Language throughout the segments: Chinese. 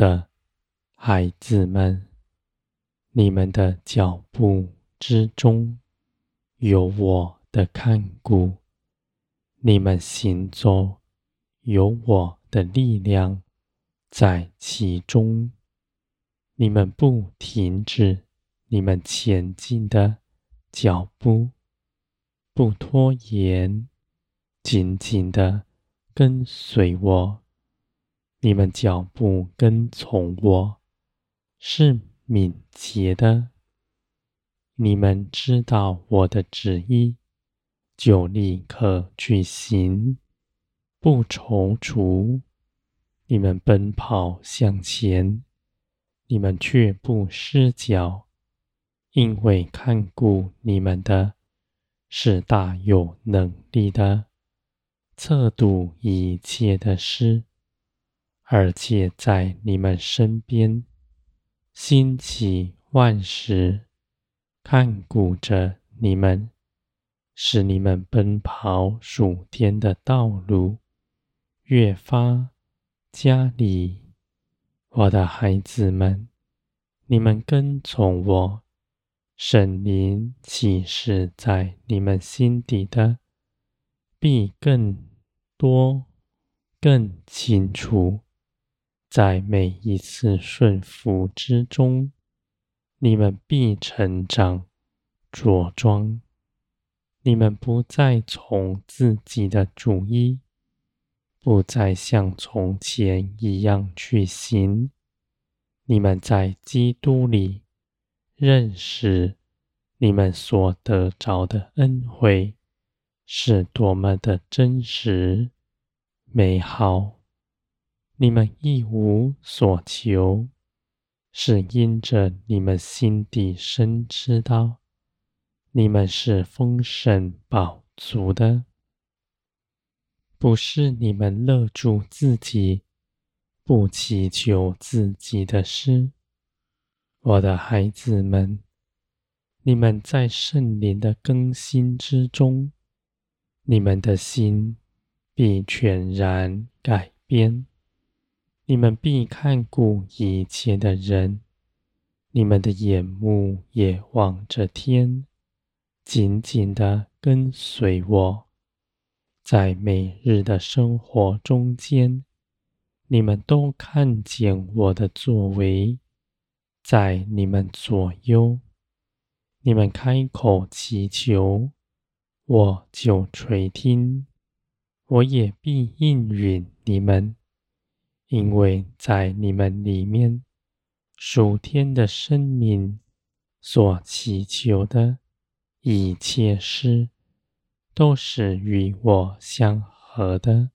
的孩子们，你们的脚步之中有我的看顾，你们行走有我的力量在其中，你们不停止你们前进的脚步，不拖延，紧紧的跟随我。你们脚步跟从我，是敏捷的。你们知道我的旨意，就立刻去行，不踌躇。你们奔跑向前，你们却不失脚，因为看顾你们的，是大有能力的，测度一切的事。而且在你们身边，兴起万事，看顾着你们，使你们奔跑属天的道路越发加力。我的孩子们，你们跟从我，圣灵启示在你们心底的，必更多、更清楚。在每一次顺服之中，你们必成长茁壮。你们不再从自己的主意，不再像从前一样去行。你们在基督里认识你们所得着的恩惠是多么的真实、美好。你们一无所求，是因着你们心底深知道，你们是丰盛饱足的，不是你们勒住自己，不祈求自己的事。我的孩子们，你们在圣灵的更新之中，你们的心必全然改变。你们必看顾一切的人，你们的眼目也望着天，紧紧地跟随我，在每日的生活中间，你们都看见我的作为，在你们左右，你们开口祈求，我就垂听，我也必应允你们。因为在你们里面，属天的生命所祈求的一切事，都是与我相合的。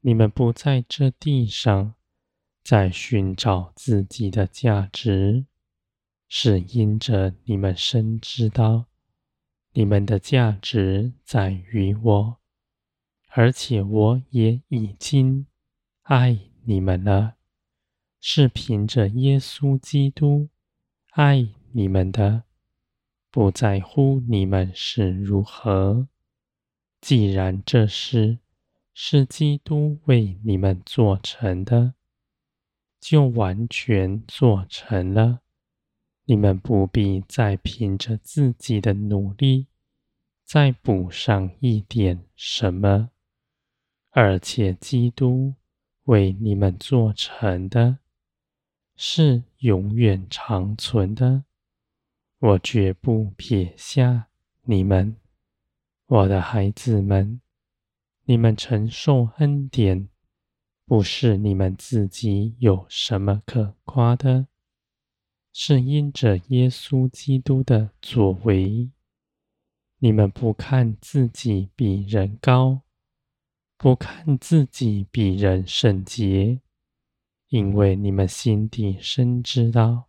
你们不在这地上在寻找自己的价值，是因着你们深知道，你们的价值在于我，而且我也已经。爱你们了，是凭着耶稣基督爱你们的，不在乎你们是如何。既然这事是基督为你们做成的，就完全做成了。你们不必再凭着自己的努力再补上一点什么，而且基督。为你们做成的，是永远长存的。我绝不撇下你们，我的孩子们。你们承受恩典，不是你们自己有什么可夸的，是因着耶稣基督的作为。你们不看自己比人高。不看自己比人圣洁，因为你们心底深知道，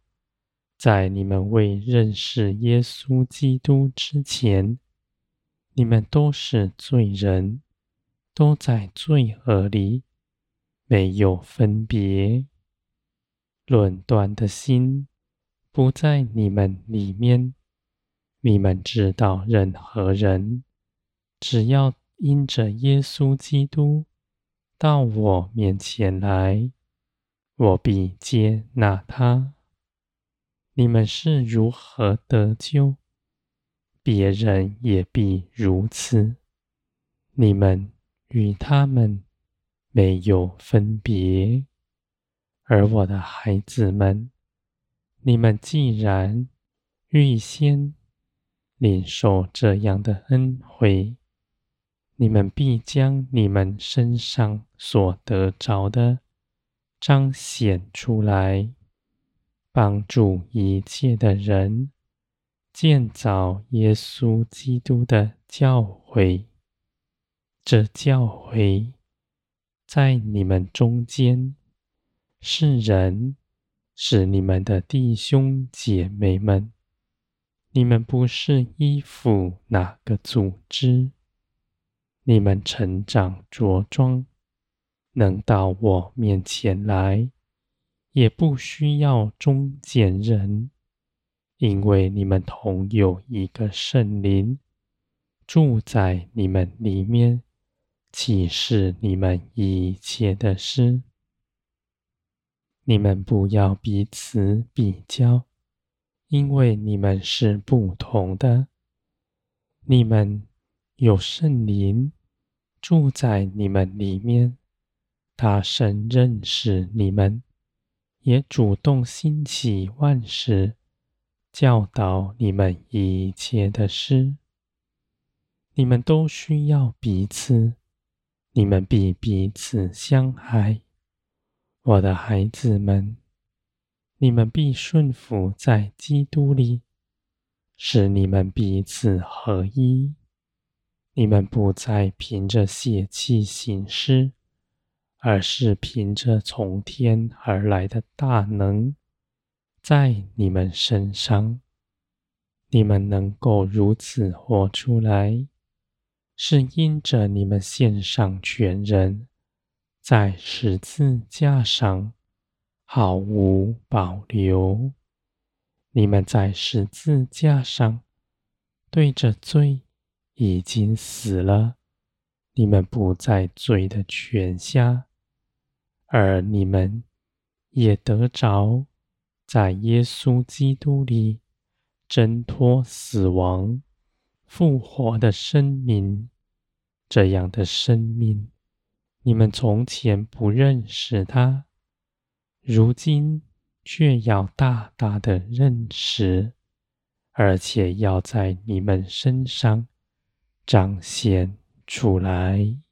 在你们未认识耶稣基督之前，你们都是罪人，都在罪恶里，没有分别。论断的心不在你们里面。你们知道，任何人只要。因着耶稣基督到我面前来，我必接纳他。你们是如何得救，别人也必如此。你们与他们没有分别。而我的孩子们，你们既然预先领受这样的恩惠，你们必将你们身上所得着的彰显出来，帮助一切的人建造耶稣基督的教会。这教会在你们中间。是人，是你们的弟兄姐妹们。你们不是依附哪个组织，你们成长着装，能到我面前来，也不需要中间人，因为你们同有一个圣灵住在你们里面，启示你们一切的事。你们不要彼此比较，因为你们是不同的。你们有圣灵住在你们里面，他深认识你们，也主动兴起万事，教导你们一切的事。你们都需要彼此，你们必彼此相爱。我的孩子们，你们必顺服在基督里，使你们彼此合一。你们不再凭着血气行事，而是凭着从天而来的大能，在你们身上。你们能够如此活出来，是因着你们献上全人。在十字架上毫无保留，你们在十字架上对着罪已经死了，你们不在罪的权下，而你们也得着在耶稣基督里挣脱死亡、复活的生命，这样的生命。你们从前不认识他，如今却要大大的认识，而且要在你们身上彰显出来。